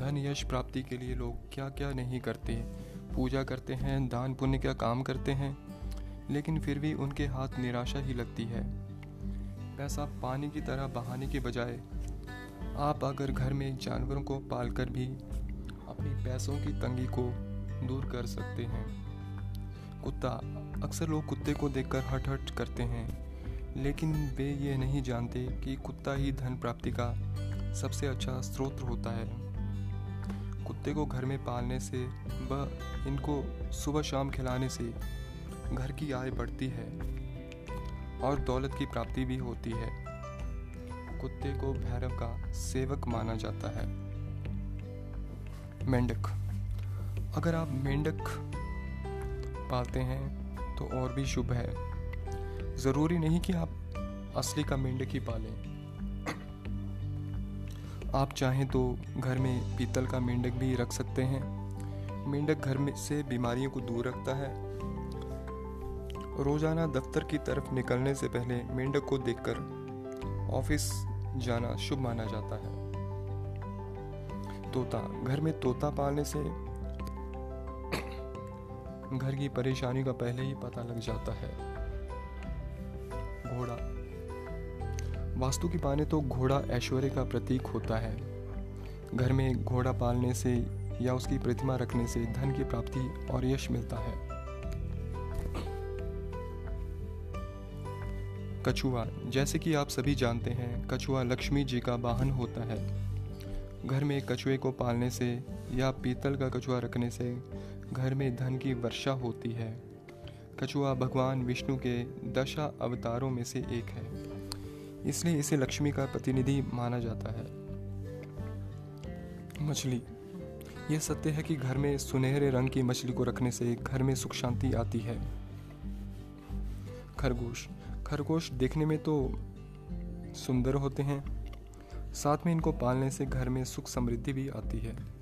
धन यश प्राप्ति के लिए लोग क्या क्या नहीं करते? पूजा करते हैं, दान पुण्य का काम करते हैं, लेकिन फिर भी उनके हाथ निराशा ही लगती है। पैसा पानी की तरह बहाने के बजाय, आप अगर घर में जानवरों को पालकर भी अपनी पैसों की तंगी को दूर कर सकते हैं। कुत्ता, अक्सर लोग कुत्ते को देखकर हट हट करते हैं, लेकिन वे ये नहीं जानते कि कुत्ता ही धन प्राप्ति का सबसे अच्छा स्रोत होता है। कुत्ते को घर में पालने से व इनको सुबह शाम खिलाने से घर की आय बढ़ती है और दौलत की प्राप्ति भी होती है। कुत्ते को भैरव का सेवक माना जाता है। मेंढक। अगर आप मेंढक पालते हैं तो और भी शुभ है। ज़रूरी नहीं कि आप असली का मेंढक ही पालें। आप चाहें तो घर में पीतल का मेंढक भी रख सकते हैं। मेंढक घर में से बीमारियों को दूर रखता है। रोज़ाना दफ्तर की तरफ़ निकलने से पहले मेंढक को देखकर ऑफ़िस जाना शुभ माना जाता है। तोता, घर में तोता पालने से घर की परेशानी का पहले ही पता लग जाता है। घोड़ा वास्तु की पाने तो घोड़ा ऐश्वर्य का प्रतीक होता है। घर में घोड़ा पालने से या उसकी प्रतिमा रखने से धन की प्राप्ति और यश मिलता है। कछुआ, जैसे कि आप सभी जानते हैं, कछुआ लक्ष्मी जी का वाहन होता है। घर में कछुए को पालने से या पीतल का कछुआ रखने से घर में धन की वर्षा होती है। कछुआ भगवान विष्णु के दशा अवतारों में से एक है। इसलिए इसे लक्ष्मी का प्रतिनिधि माना जाता है। मछली। यह सत्य है कि घर में सुनहरे रंग की मछली को रखने से घर में सुख शांति आती है। खरगोश। खरगोश देखने में तो सुंदर होते हैं, साथ में इनको पालने से घर में सुख समृद्धि भी आती है।